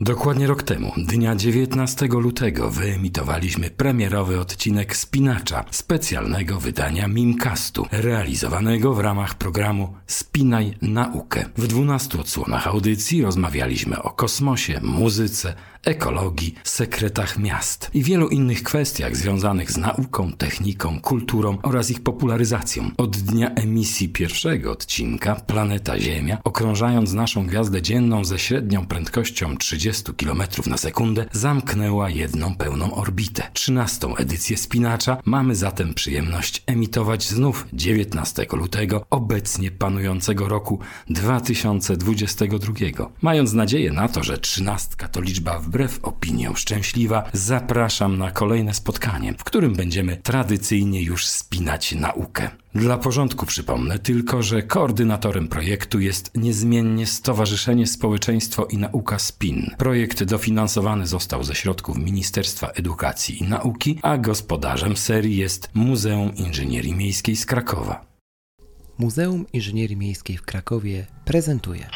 Dokładnie rok temu, dnia 19 lutego, wyemitowaliśmy premierowy odcinek Spinacza, specjalnego wydania Mimcastu, realizowanego w ramach programu Spinaj Naukę. W 12 odsłonach audycji rozmawialiśmy o kosmosie, muzyce, ekologii, sekretach miast i wielu innych kwestiach związanych z nauką, techniką, kulturą oraz ich popularyzacją. Od dnia emisji pierwszego odcinka Planeta Ziemia, okrążając naszą gwiazdę dzienną ze średnią prędkością 30 km na sekundę, zamknęła jedną pełną orbitę. 13. edycję Spinacza mamy zatem przyjemność emitować znów 19 lutego obecnie panującego roku 2022. Mając nadzieję na to, że trzynastka to liczba w wbrew opiniom szczęśliwa, zapraszam na kolejne spotkanie, w którym będziemy tradycyjnie już spinać naukę. Dla porządku przypomnę tylko, że koordynatorem projektu jest niezmiennie Stowarzyszenie Społeczeństwo i Nauka SPIN. Projekt dofinansowany został ze środków Ministerstwa Edukacji i Nauki, a gospodarzem serii jest Muzeum Inżynierii Miejskiej z Krakowa. Muzeum Inżynierii Miejskiej w Krakowie prezentuje.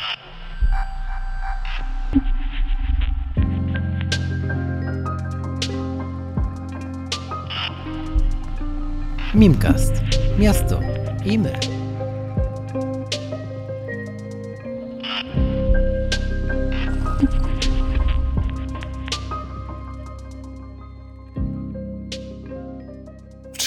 Mimcast. Miasto i my.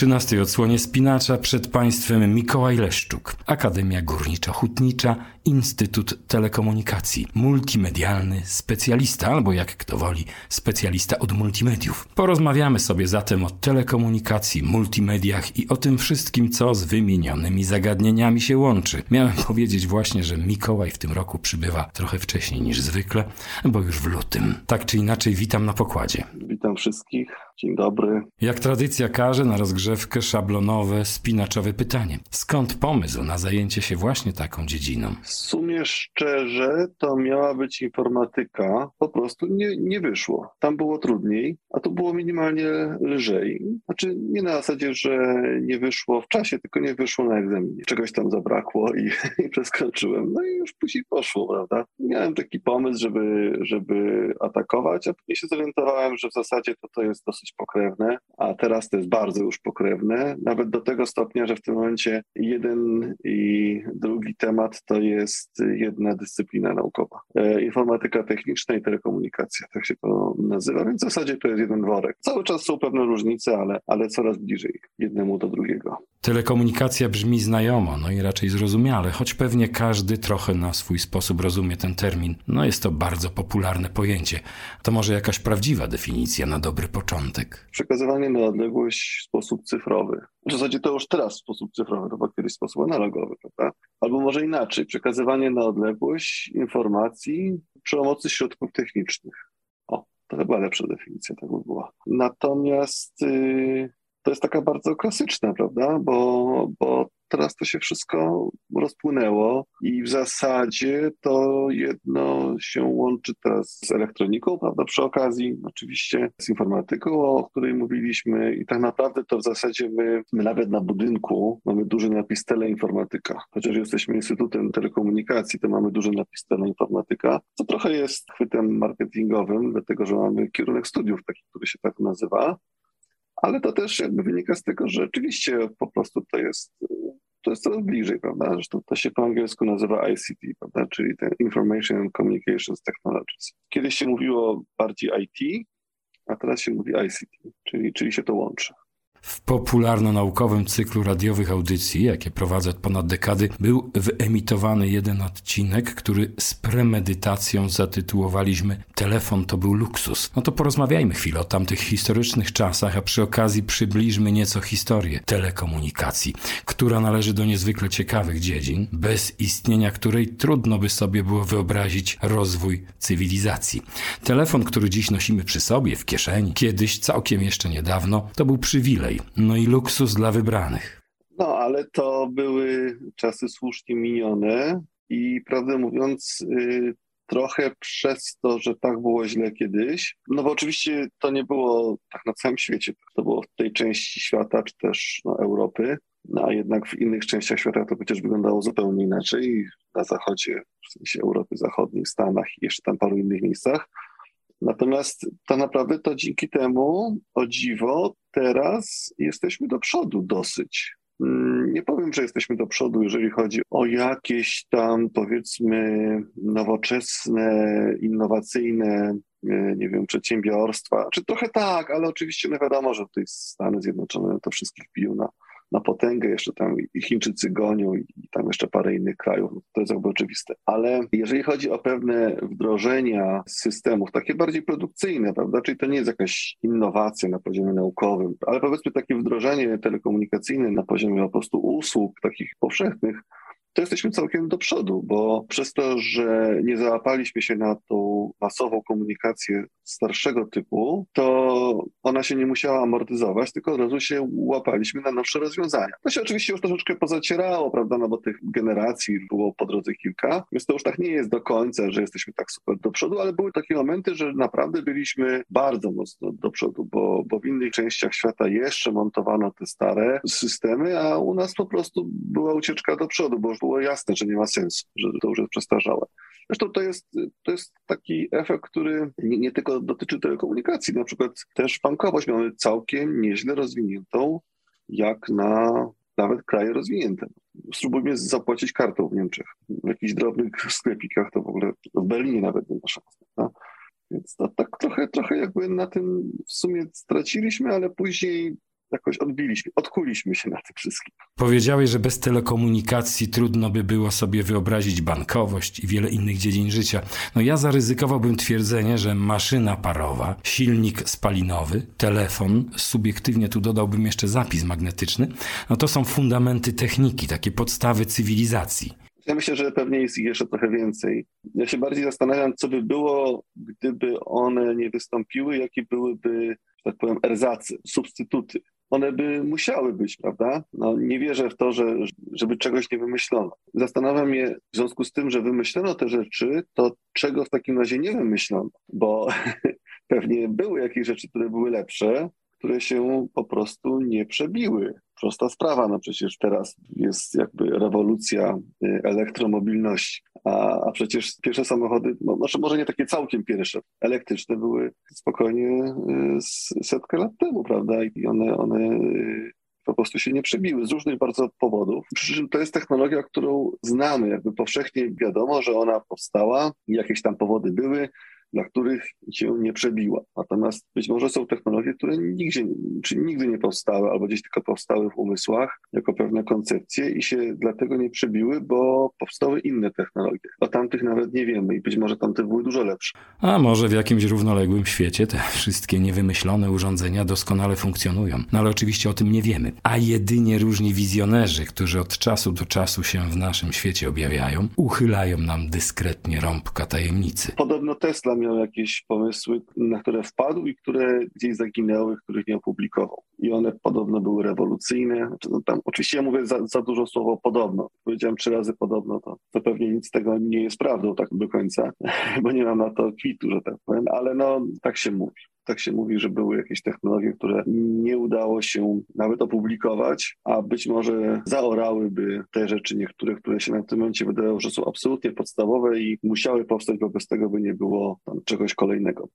13 odsłonie Spinacza przed państwem Mikołaj Leszczuk, Akademia Górniczo-Hutnicza, Instytut Telekomunikacji, multimedialny specjalista, albo jak kto woli, specjalista od multimediów. Porozmawiamy sobie zatem o telekomunikacji, multimediach i o tym wszystkim, co z wymienionymi zagadnieniami się łączy. Miałem powiedzieć właśnie, że Mikołaj w tym roku przybywa trochę wcześniej niż zwykle, bo już w lutym. Tak czy inaczej, witam na pokładzie. Witam wszystkich. Dzień dobry. Jak tradycja każe, na rozgrzewkę szablonowe, spinaczowe pytanie. Skąd pomysł na zajęcie się właśnie taką dziedziną? W sumie szczerze, to miała być informatyka. Po prostu nie, nie wyszło. Tam było trudniej, a tu było minimalnie lżej. Znaczy nie na zasadzie, że nie wyszło w czasie, tylko nie wyszło na egzaminie. Czegoś tam zabrakło i, i przeskoczyłem. No i już później poszło, prawda? Miałem taki pomysł, żeby, żeby atakować, a później się zorientowałem, że w zasadzie to, to jest dosyć pokrewne, a teraz to jest bardzo już pokrewne, nawet do tego stopnia, że w tym momencie jeden i drugi temat to jest jedna dyscyplina naukowa. E, informatyka techniczna i telekomunikacja, tak się to nazywa, więc w zasadzie to jest jeden worek. Cały czas są pewne różnice, ale, ale coraz bliżej jednemu do drugiego. Telekomunikacja brzmi znajomo, no i raczej zrozumiale, choć pewnie każdy trochę na swój sposób rozumie ten termin. No jest to bardzo popularne pojęcie. To może jakaś prawdziwa definicja na dobry początek. Przekazywanie na odległość w sposób cyfrowy. W zasadzie to już teraz w sposób cyfrowy, to było kiedyś sposób analogowy, prawda? Albo może inaczej, przekazywanie na odległość informacji przy pomocy środków technicznych. O, to chyba lepsza definicja tego by była. Natomiast yy, to jest taka bardzo klasyczna, prawda? Bo, bo teraz to się wszystko rozpłynęło i w zasadzie to jedno się łączy teraz z elektroniką, prawda? Przy okazji oczywiście z informatyką, o której mówiliśmy i tak naprawdę to w zasadzie my, my nawet na budynku mamy duży napis teleinformatyka. Chociaż jesteśmy Instytutem Telekomunikacji, to mamy duży napis teleinformatyka, co trochę jest chwytem marketingowym, dlatego że mamy kierunek studiów taki, który się tak nazywa, ale to też jakby wynika z tego, że rzeczywiście po prostu to jest, to jest coraz bliżej, prawda? Zresztą to się po angielsku nazywa ICT, prawda? Czyli ten Information and Communications Technologies. Kiedyś się mówiło bardziej IT, a teraz się mówi ICT, czyli, czyli się to łączy. W popularno-naukowym cyklu radiowych audycji, jakie prowadzę od ponad dekady, był wyemitowany jeden odcinek, który z premedytacją zatytułowaliśmy Telefon to był luksus. No to porozmawiajmy chwilę o tamtych historycznych czasach, a przy okazji przybliżmy nieco historię telekomunikacji, która należy do niezwykle ciekawych dziedzin, bez istnienia której trudno by sobie było wyobrazić rozwój cywilizacji. Telefon, który dziś nosimy przy sobie, w kieszeni, kiedyś, całkiem jeszcze niedawno, to był przywilej no i luksus dla wybranych. No, ale to były czasy słusznie minione i prawdę mówiąc, yy, trochę przez to, że tak było źle kiedyś, no bo oczywiście to nie było tak na całym świecie, to było w tej części świata, czy też no, Europy, no, a jednak w innych częściach świata to przecież wyglądało zupełnie inaczej, na zachodzie, w sensie Europy Zachodniej, Stanach i jeszcze tam paru innych miejscach, Natomiast tak naprawdę to dzięki temu, o dziwo, teraz jesteśmy do przodu dosyć. Mm, nie powiem, że jesteśmy do przodu, jeżeli chodzi o jakieś tam, powiedzmy, nowoczesne, innowacyjne, e, nie wiem, przedsiębiorstwa. Czy trochę tak, ale oczywiście no wiadomo, że tutaj Stany Zjednoczone to wszystkich biją na na potęgę, jeszcze tam i Chińczycy gonią i tam jeszcze parę innych krajów, no to jest jakby oczywiste. Ale jeżeli chodzi o pewne wdrożenia systemów, takie bardziej produkcyjne, prawda, czyli to nie jest jakaś innowacja na poziomie naukowym, ale powiedzmy takie wdrożenie telekomunikacyjne na poziomie po prostu usług takich powszechnych, to jesteśmy całkiem do przodu, bo przez to, że nie załapaliśmy się na tą masową komunikację starszego typu, to ona się nie musiała amortyzować, tylko od razu się łapaliśmy na nowsze rozwiązania. To się oczywiście już troszeczkę pozacierało, prawda, no bo tych generacji było po drodze kilka, więc to już tak nie jest do końca, że jesteśmy tak super do przodu, ale były takie momenty, że naprawdę byliśmy bardzo mocno do przodu, bo, bo w innych częściach świata jeszcze montowano te stare systemy, a u nas po prostu była ucieczka do przodu, bo było jasne, że nie ma sensu, że to już jest przestarzałe. Zresztą to jest, to jest taki efekt, który nie, nie, tylko dotyczy telekomunikacji, na przykład też bankowość mamy całkiem nieźle rozwiniętą, jak na nawet kraje rozwinięte. Spróbujmy zapłacić kartą w Niemczech. W jakichś drobnych sklepikach to w ogóle, w Berlinie nawet nie ma szans. No? Więc to, tak trochę, trochę jakby na tym w sumie straciliśmy, ale później jakoś odbiliśmy, odkuliśmy się na tym wszystkim. Powiedziałeś, że bez telekomunikacji trudno by było sobie wyobrazić bankowość i wiele innych dziedzin życia. No ja zaryzykowałbym twierdzenie, że maszyna parowa, silnik spalinowy, telefon, subiektywnie tu dodałbym jeszcze zapis magnetyczny, no to są fundamenty techniki, takie podstawy cywilizacji. Ja myślę, że pewnie jest ich jeszcze trochę więcej. Ja się bardziej zastanawiam, co by było, gdyby one nie wystąpiły, jakie byłyby, że tak powiem, erzacy, substytuty one by musiały być, prawda? No, nie wierzę w to, że, żeby czegoś nie wymyślono. Zastanawiam się w związku z tym, że wymyślono te rzeczy, to czego w takim razie nie wymyślono? Bo pewnie były jakieś rzeczy, które były lepsze, które się po prostu nie przebiły. Prosta sprawa, no przecież teraz jest jakby rewolucja y, elektromobilności, a, a przecież pierwsze samochody, no, znaczy może nie takie całkiem pierwsze, elektryczne były spokojnie y, setkę lat temu, prawda? I one, one y, po prostu się nie przebiły z różnych bardzo powodów. Przy czym to jest technologia, którą znamy, jakby powszechnie wiadomo, że ona powstała, jakieś tam powody były, dla których się nie przebiła. Natomiast być może są technologie, które nigdzie, czy nigdy nie powstały, albo gdzieś tylko powstały w umysłach jako pewne koncepcje i się dlatego nie przebiły, bo powstały inne technologie. O tamtych nawet nie wiemy i być może tamte były dużo lepsze. A może w jakimś równoległym świecie te wszystkie niewymyślone urządzenia doskonale funkcjonują. No ale oczywiście o tym nie wiemy. A jedynie różni wizjonerzy, którzy od czasu do czasu się w naszym świecie objawiają, uchylają nam dyskretnie rąbka tajemnicy. Podobno Tesla miał jakieś pomysły, na które wpadł i które gdzieś zaginęły, których nie opublikował. I one podobno były rewolucyjne. Znaczy, no tam, oczywiście ja mówię za, za dużo słowo podobno. Powiedziałem trzy razy podobno, to, to pewnie nic z tego nie jest prawdą tak do końca, bo nie mam na to kwitu, że tak powiem, ale no tak się mówi tak się mówi, że były jakieś technologie, które nie udało się nawet opublikować, a być może zaorałyby te rzeczy niektóre, które się na tym momencie wydają, że są absolutnie podstawowe i musiały powstać, bo bez tego by nie było czegoś kolejnego.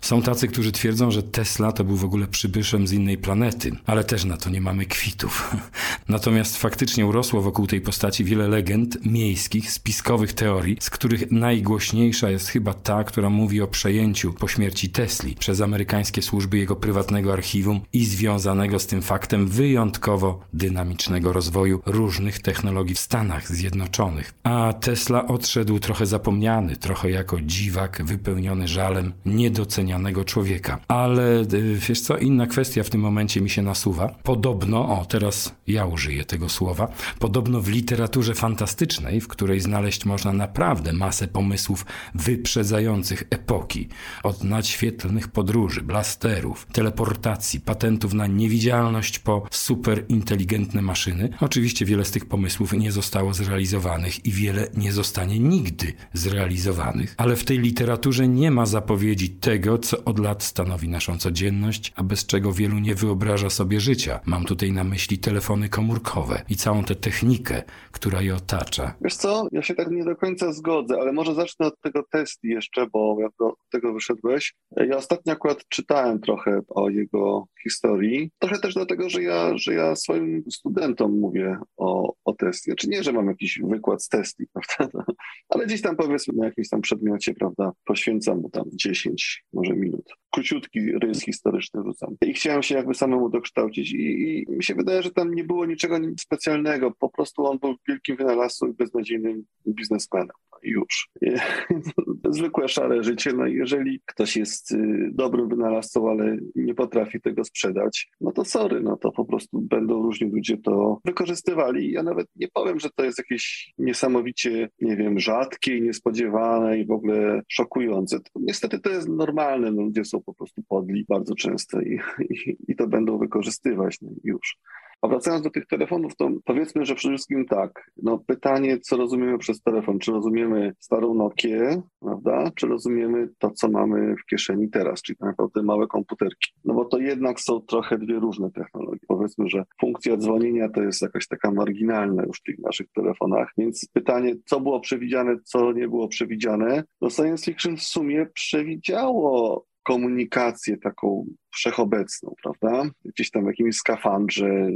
Są tacy, którzy twierdzą, że Tesla to był w ogóle przybyszem z innej planety, ale też na to nie mamy kwitów. Natomiast faktycznie urosło wokół tej postaci wiele legend miejskich, spiskowych teorii, z których najgłośniejsza jest chyba ta, która mówi o przejęciu po śmierci Tesli przez Amerykanów amerykańskie służby jego prywatnego archiwum i związanego z tym faktem wyjątkowo dynamicznego rozwoju różnych technologii w Stanach Zjednoczonych. A Tesla odszedł trochę zapomniany, trochę jako dziwak wypełniony żalem niedocenianego człowieka. Ale y, wiesz co, inna kwestia w tym momencie mi się nasuwa. Podobno, o teraz ja użyję tego słowa, podobno w literaturze fantastycznej, w której znaleźć można naprawdę masę pomysłów wyprzedzających epoki, od nadświetlnych podróży podróży, blasterów, teleportacji, patentów na niewidzialność po superinteligentne maszyny. Oczywiście wiele z tych pomysłów nie zostało zrealizowanych i wiele nie zostanie nigdy zrealizowanych, ale w tej literaturze nie ma zapowiedzi tego, co od lat stanowi naszą codzienność, a bez czego wielu nie wyobraża sobie życia. Mam tutaj na myśli telefony komórkowe i całą tę technikę, która je otacza. Wiesz co, ja się tak nie do końca zgodzę, ale może zacznę od tego testu jeszcze, bo jak do tego wyszedłeś. Ja ostatnio akurat czytałem trochę o jego historii. Trochę też dlatego, że ja, że ja swoim studentom mówię o, o testie. Znaczy nie, że mam jakiś wykład z testi, prawda? Ale gdzieś tam powiedzmy na jakimś tam przedmiocie, prawda, poświęcam mu tam 10 może minut. Króciutki rys historyczny rzucam. I chciałem się jakby samemu dokształcić i, i mi się wydaje, że tam nie było niczego specjalnego. Po prostu on był wielkim wynalazcą i beznadziejnym biznesmenem już. Zwykłe szare życie. No jeżeli ktoś jest y, dobrym wynalazcą, ale nie potrafi tego sprzedać, no to sorry, no to po prostu będą różni ludzie to wykorzystywali. Ja nawet nie powiem, że to jest jakieś niesamowicie, nie wiem, rzadkie i niespodziewane i w ogóle szokujące. Niestety to jest normalne, no ludzie są po prostu podli bardzo często i, i, i to będą wykorzystywać no już. A wracając do tych telefonów, to powiedzmy, że przede wszystkim tak. No pytanie, co rozumiemy przez telefon? Czy rozumiemy starą Nokię, prawda? Czy rozumiemy to, co mamy w kieszeni teraz, czyli tak naprawdę małe komputerki? No bo to jednak są trochę dwie różne technologie. Powiedzmy, że funkcja dzwonienia to jest jakaś taka marginalna już w tych naszych telefonach, więc pytanie, co było przewidziane, co nie było przewidziane? No science fiction w sumie przewidziało komunikację taką wszechobecną, prawda? Gdzieś tam w jakimś skafandrze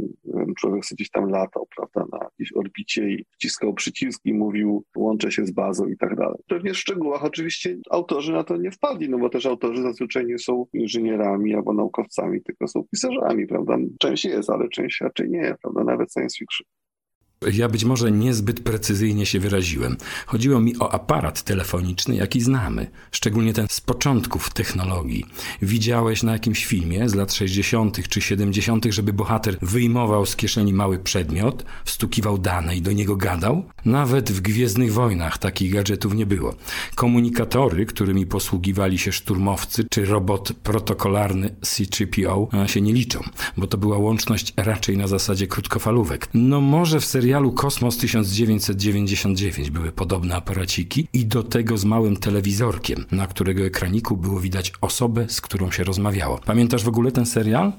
człowiek sobie gdzieś tam latał, prawda, na jakiejś orbicie i wciskał przyciski, mówił łączę się z bazą i tak dalej. Pewnie w szczegółach oczywiście autorzy na to nie wpadli, no bo też autorzy zazwyczaj są inżynierami albo naukowcami, tylko są pisarzami, prawda? Część jest, ale część raczej nie, prawda? Nawet science fiction. Ja być może niezbyt precyzyjnie się wyraziłem. Chodziło mi o aparat telefoniczny, jaki znamy, szczególnie ten z początków technologii. Widziałeś na jakimś filmie z lat 60. czy 70., żeby bohater wyjmował z kieszeni mały przedmiot, wstukiwał dane i do niego gadał? Nawet w Gwiezdnych Wojnach takich gadżetów nie było. Komunikatory, którymi posługiwali się szturmowcy, czy robot protokolarny C-3PO się nie liczą, bo to była łączność raczej na zasadzie krótkofalówek. No może w serii serialu Kosmos 1999 były podobne aparaciki i do tego z małym telewizorkiem, na którego ekraniku było widać osobę, z którą się rozmawiało. Pamiętasz w ogóle ten serial?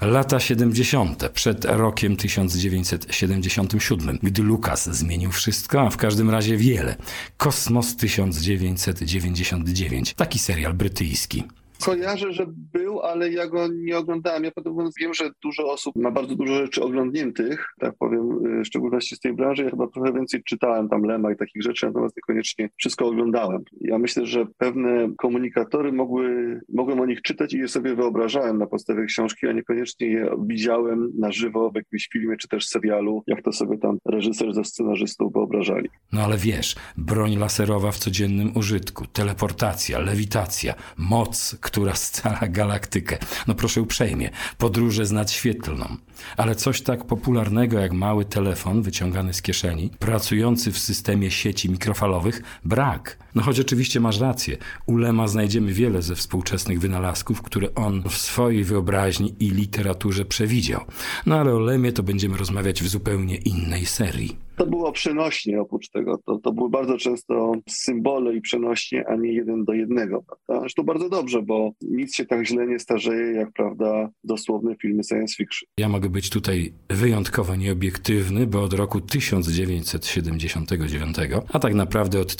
Lata 70. przed rokiem 1977, gdy Lukas zmienił wszystko, a w każdym razie wiele. Kosmos 1999. Taki serial brytyjski. Kojarzę, że był, ale ja go nie oglądałem. Ja potem wiem, że dużo osób ma bardzo dużo rzeczy oglądniętych, tak powiem, y, w szczególności z tej branży. Ja chyba trochę więcej czytałem tam Lema i takich rzeczy, natomiast niekoniecznie wszystko oglądałem. Ja myślę, że pewne komunikatory mogły, mogłem o nich czytać i je sobie wyobrażałem na podstawie książki, a niekoniecznie je widziałem na żywo w jakimś filmie czy też serialu, jak to sobie tam reżyser ze scenarzystów wyobrażali. No ale wiesz, broń laserowa w codziennym użytku, teleportacja, lewitacja, moc, która scala galaktykę. No proszę uprzejmie, podróże z nadświetlną. Ale coś tak popularnego jak mały telefon wyciągany z kieszeni, pracujący w systemie sieci mikrofalowych, brak. No choć oczywiście masz rację, u Lema znajdziemy wiele ze współczesnych wynalazków, które on w swojej wyobraźni i literaturze przewidział. No ale o Lemie to będziemy rozmawiać w zupełnie innej serii. To było przenośnie oprócz tego. To, to były bardzo często symbole i przenośnie, a nie jeden do jednego. Prawda? Zresztą bardzo dobrze, bo nic się tak źle nie starzeje, jak prawda dosłowne filmy science fiction. Ja mogę być tutaj wyjątkowo nieobiektywny, bo od roku 1979, a tak naprawdę od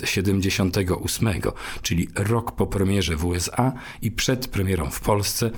1978, czyli rok po premierze w USA i przed premierą w Polsce,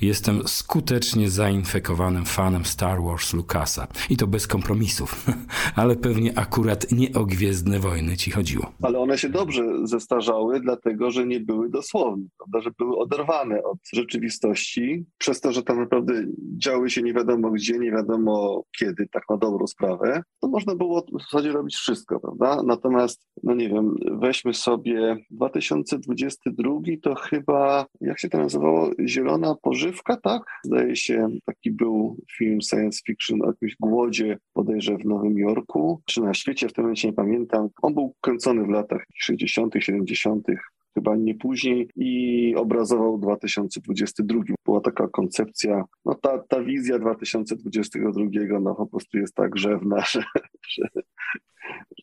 jestem skutecznie zainfekowanym fanem Star Wars Lucasa. I to bez kompromisów. ale pewnie akurat nie o Gwiezdne Wojny ci chodziło. Ale one się dobrze zestarzały, dlatego że nie były dosłowne, prawda? że były oderwane od rzeczywistości, przez to, że tam naprawdę działy się nie wiadomo gdzie, nie wiadomo kiedy, tak na dobrą sprawę, to można było w zasadzie robić wszystko, prawda? Natomiast, no nie wiem, weźmy sobie 2022 to chyba, jak się to nazywało, Zielona Pożywka, tak? Zdaje się, taki był film science fiction o jakimś głodzie, podejrzewam, Nowym Jorku, czy na świecie, w tym momencie nie pamiętam. On był kręcony w latach 60., 70., chyba nie później i obrazował 2022. Była taka koncepcja, no ta, ta wizja 2022 no po prostu jest tak grzewna, że, że,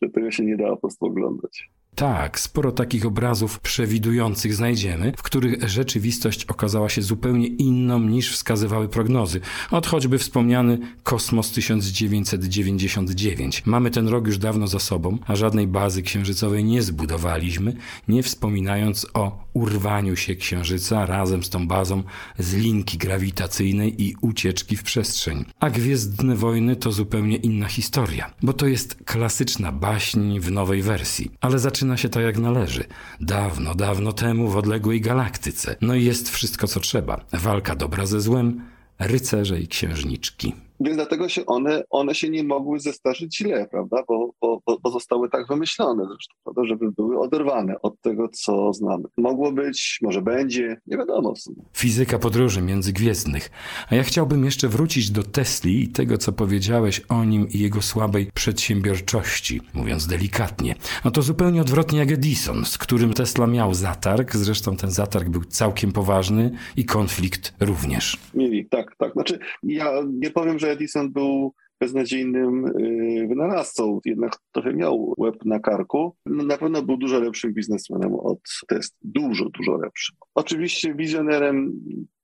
że tego się nie da po prostu oglądać. Tak, sporo takich obrazów przewidujących znajdziemy, w których rzeczywistość okazała się zupełnie inną niż wskazywały prognozy. Od choćby wspomniany Kosmos 1999. Mamy ten rok już dawno za sobą, a żadnej bazy księżycowej nie zbudowaliśmy, nie wspominając o urwaniu się księżyca razem z tą bazą z linki grawitacyjnej i ucieczki w przestrzeń. A Gwiezdne Wojny to zupełnie inna historia, bo to jest klasyczna baśń w nowej wersji, ale zaczyna się tak jak należy. Dawno, dawno temu w odległej galaktyce. No i jest wszystko co trzeba. Walka dobra ze złem, rycerze i księżniczki. Więc dlatego się one, one się nie mogły zestarzyć źle, prawda? Bo, bo, bo zostały tak wymyślone zresztą, prawda? żeby były oderwane od tego, co znamy. Mogło być, może będzie, nie wiadomo w sumie. Fizyka podróży międzygwiezdnych. A ja chciałbym jeszcze wrócić do Tesli i tego, co powiedziałeś o nim i jego słabej przedsiębiorczości, mówiąc delikatnie. No to zupełnie odwrotnie jak Edison, z którym Tesla miał zatarg, zresztą ten zatarg był całkiem poważny i konflikt również. Mieli, tak, tak. Znaczy, ja nie powiem, że że Edison był beznadziejnym y, wynalazcą, jednak trochę miał łeb na karku. No, na pewno był dużo lepszym biznesmenem od Test. Dużo, dużo lepszym. Oczywiście wizjonerem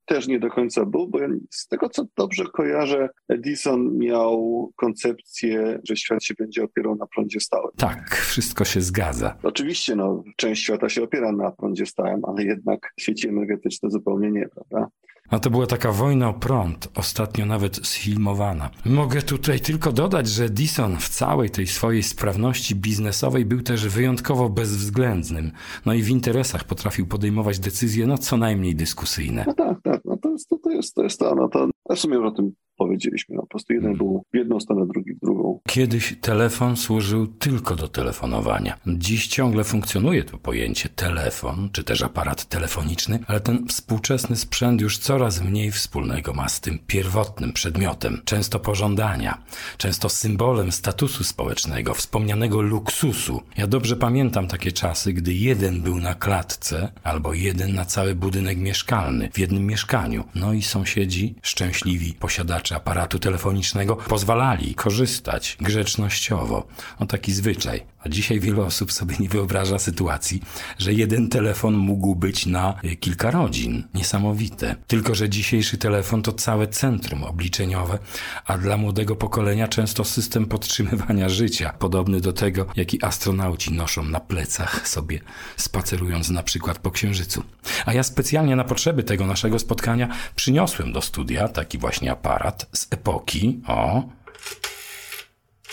też nie do końca był, bo z tego co dobrze kojarzę, Edison miał koncepcję, że świat się będzie opierał na prądzie stałym. Tak, wszystko się zgadza. Oczywiście, no, część świata się opiera na prądzie stałym, ale jednak sieci energetyczne zupełnie nie, prawda? A to była taka wojna o prąd, ostatnio nawet sfilmowana. Mogę tutaj tylko dodać, że Edison w całej tej swojej sprawności biznesowej był też wyjątkowo bezwzględnym. No i w interesach potrafił podejmować decyzje, no co najmniej dyskusyjne. No tak, tak, no to jest to, to jest to, jest to, no to sumie już o tym powiedzieliśmy. No, po prostu jeden był w jedną stronę, drugi w drugą. Kiedyś telefon służył tylko do telefonowania. Dziś ciągle funkcjonuje to pojęcie telefon, czy też aparat telefoniczny, ale ten współczesny sprzęt już coraz mniej wspólnego ma z tym pierwotnym przedmiotem, często pożądania, często symbolem statusu społecznego, wspomnianego luksusu. Ja dobrze pamiętam takie czasy, gdy jeden był na klatce, albo jeden na cały budynek mieszkalny, w jednym mieszkaniu. No i sąsiedzi, szczęśliwi posiadacze posiadacze aparatu telefonicznego pozwalali korzystać grzecznościowo. O taki zwyczaj. A dzisiaj wiele osób sobie nie wyobraża sytuacji, że jeden telefon mógł być na kilka rodzin. Niesamowite. Tylko, że dzisiejszy telefon to całe centrum obliczeniowe, a dla młodego pokolenia często system podtrzymywania życia, podobny do tego, jaki astronauci noszą na plecach sobie, spacerując na przykład po księżycu. A ja specjalnie na potrzeby tego naszego spotkania przyniosłem do studia taki właśnie aparat z epoki. O,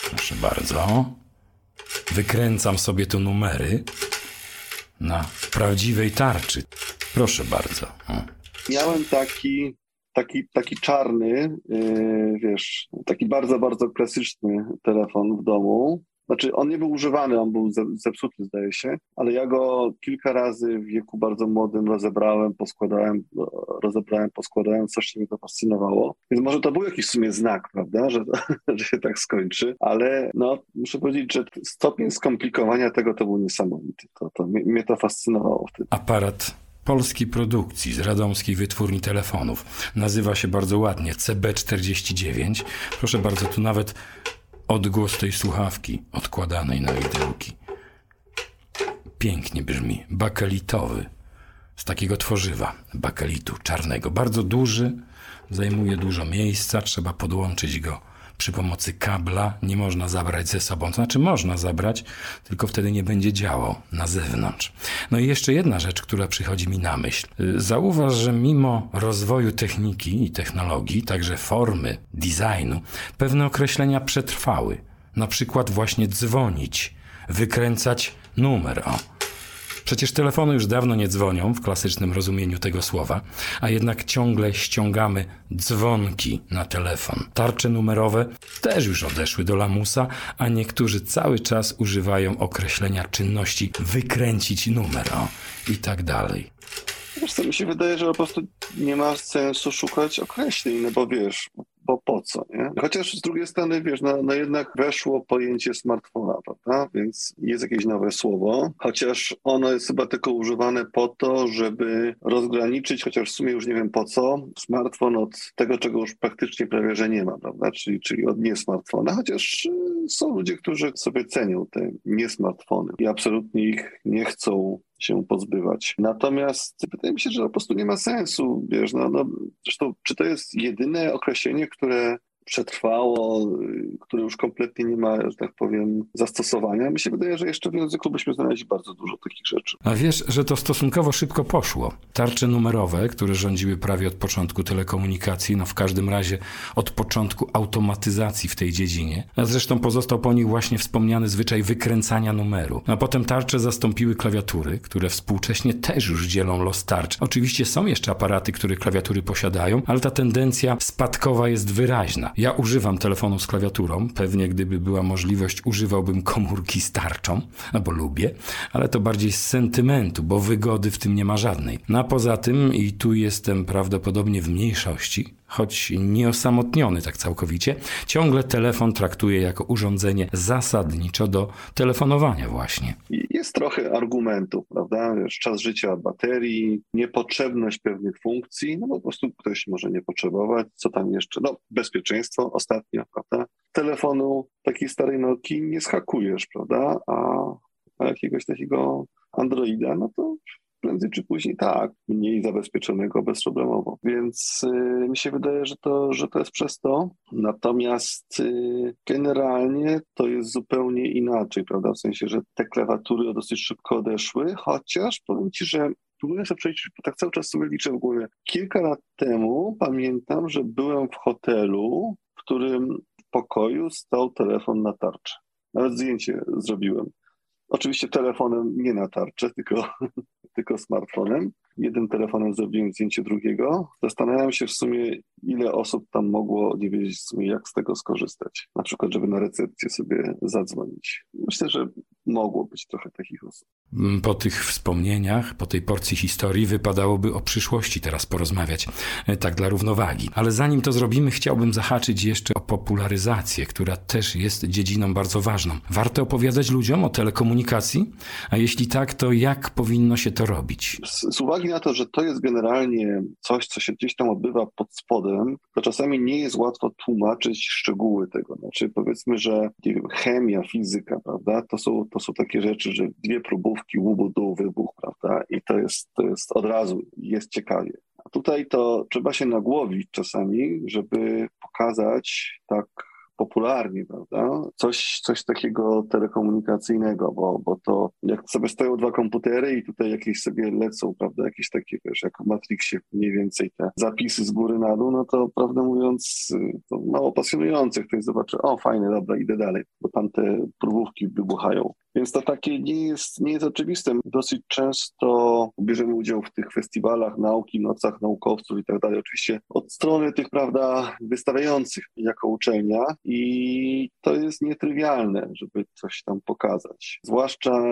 proszę bardzo. Wykręcam sobie tu numery na prawdziwej tarczy. Proszę bardzo. O. Miałem taki, taki, taki czarny, yy, wiesz, taki bardzo, bardzo klasyczny telefon w domu. Znaczy, on nie był używany, on był zepsuty, zdaje się, ale ja go kilka razy w wieku bardzo młodym rozebrałem, poskładałem, rozebrałem, poskładałem, coś mnie to fascynowało. Więc może to był jakiś w sumie znak, prawda, że, że się tak skończy, ale no, muszę powiedzieć, że stopień skomplikowania tego to był niesamowity. To, to mnie to fascynowało wtedy. Aparat polskiej produkcji z radomskiej wytwórni telefonów. Nazywa się bardzo ładnie CB49. Proszę bardzo, tu nawet Odgłos tej słuchawki odkładanej na widełki. Pięknie brzmi, bakelitowy, z takiego tworzywa, bakelitu czarnego. Bardzo duży, zajmuje dużo miejsca, trzeba podłączyć go przy pomocy kabla nie można zabrać ze sobą. To znaczy można zabrać, tylko wtedy nie będzie działał na zewnątrz. No i jeszcze jedna rzecz, która przychodzi mi na myśl. Zauważ, że mimo rozwoju techniki i technologii, także formy, designu, pewne określenia przetrwały. Na przykład właśnie dzwonić, wykręcać numer. O, Przecież telefony już dawno nie dzwonią w klasycznym rozumieniu tego słowa, a jednak ciągle ściągamy dzwonki na telefon. Tarcze numerowe też już odeszły do lamusa, a niektórzy cały czas używają określenia czynności wykręcić numer i tak dalej. Wiesz co, mi się wydaje, że po prostu nie ma sensu szukać określeń, no bo wiesz, bo po co, nie? Chociaż z drugiej strony, wiesz, no, no jednak weszło pojęcie smartfona, prawda? Więc jest jakieś nowe słowo, chociaż ono jest chyba tylko używane po to, żeby rozgraniczyć, chociaż w sumie już nie wiem po co, smartfon od tego, czego już praktycznie prawie, że nie ma, prawda? Czyli, czyli od nie smartfona, chociaż y, są ludzie, którzy sobie cenią te nie smartfony i absolutnie ich nie chcą się pozbywać. Natomiast wydaje mi się, że po prostu nie ma sensu, wiesz, no, no zresztą czy to jest jedyne określenie, które przetrwało, które już kompletnie nie ma, że tak powiem, zastosowania. Mi się wydaje, że jeszcze w języku byśmy znaleźli bardzo dużo takich rzeczy. A wiesz, że to stosunkowo szybko poszło. Tarcze numerowe, które rządziły prawie od początku telekomunikacji, no w każdym razie od początku automatyzacji w tej dziedzinie. A zresztą pozostał po nich właśnie wspomniany zwyczaj wykręcania numeru. A potem tarcze zastąpiły klawiatury, które współcześnie też już dzielą los tarcz. Oczywiście są jeszcze aparaty, które klawiatury posiadają, ale ta tendencja spadkowa jest wyraźna. Ja używam telefonu z klawiaturą. Pewnie gdyby była możliwość, używałbym komórki z tarczą, no bo lubię, ale to bardziej z sentymentu, bo wygody w tym nie ma żadnej. No a poza tym, i tu jestem prawdopodobnie w mniejszości, choć nieosamotniony tak całkowicie, ciągle telefon traktuje jako urządzenie zasadniczo do telefonowania właśnie. Jest trochę argumentów, prawda? Czas życia baterii, niepotrzebność pewnych funkcji, no po prostu ktoś może nie potrzebować, co tam jeszcze, no bezpieczeństwo ostatnio, prawda? Telefonu takiej starej Nokii nie schakujesz, prawda? A, a jakiegoś takiego Androida, no to prędzej czy później tak, mniej zabezpieczonego bezproblemowo. Więc y, mi się wydaje, że to, że to jest przez to. Natomiast y, generalnie to jest zupełnie inaczej, prawda? W sensie, że te klawiatury dosyć szybko odeszły, chociaż powiem Ci, że próbuję sobie przejść, tak cały czas sobie liczę w głowie. Kilka lat temu pamiętam, że byłem w hotelu, w którym w pokoju stał telefon na tarczy. Nawet zdjęcie zrobiłem. Oczywiście telefonem nie na tarczę, tylko, tylko smartfonem. Jednym telefonem zrobiłem zdjęcie drugiego. Zastanawiałem się w sumie, ile osób tam mogło nie wiedzieć w sumie, jak z tego skorzystać. Na przykład, żeby na recepcję sobie zadzwonić. Myślę, że mogło być trochę takich osób. Mm, po tych wspomnieniach, po tej porcji historii wypadałoby o przyszłości teraz porozmawiać, e, tak dla równowagi. Ale zanim to zrobimy, chciałbym zahaczyć jeszcze o popularyzację, która też jest dziedziną bardzo ważną. Warto opowiadać ludziom o telekomunikacji? A jeśli tak, to jak powinno się to robić? Z, z uwagi na to, że to jest generalnie coś, co się gdzieś tam odbywa pod spodem, to czasami nie jest łatwo tłumaczyć szczegóły tego. Znaczy powiedzmy, że nie wiem, chemia, fizyka, prawda, to są, to są takie rzeczy, że dwie próbówki, łubu, wybuch, prawda, i to jest, to jest od razu, jest ciekawie. A tutaj to trzeba się nagłowić czasami, żeby pokazać tak popularnie, prawda? Coś, coś takiego telekomunikacyjnego, bo, bo to jak sobie stoją dwa komputery i tutaj jakieś sobie lecą, prawda, jakieś takie, wiesz, jak w Matrixie mniej więcej te zapisy z góry na dół, no to prawdę mówiąc to mało pasjonujące. Ktoś zobaczy, o fajne, dobra, idę dalej, bo tam te próbówki wybuchają. Więc to takie nie jest, nie jest oczywiste. Dosyć często bierzemy udział w tych festiwalach nauki, nocach naukowców i tak dalej. Oczywiście od strony tych, prawda, wystawiających jako uczelnia i to jest nietrywialne, żeby coś tam pokazać. Zwłaszcza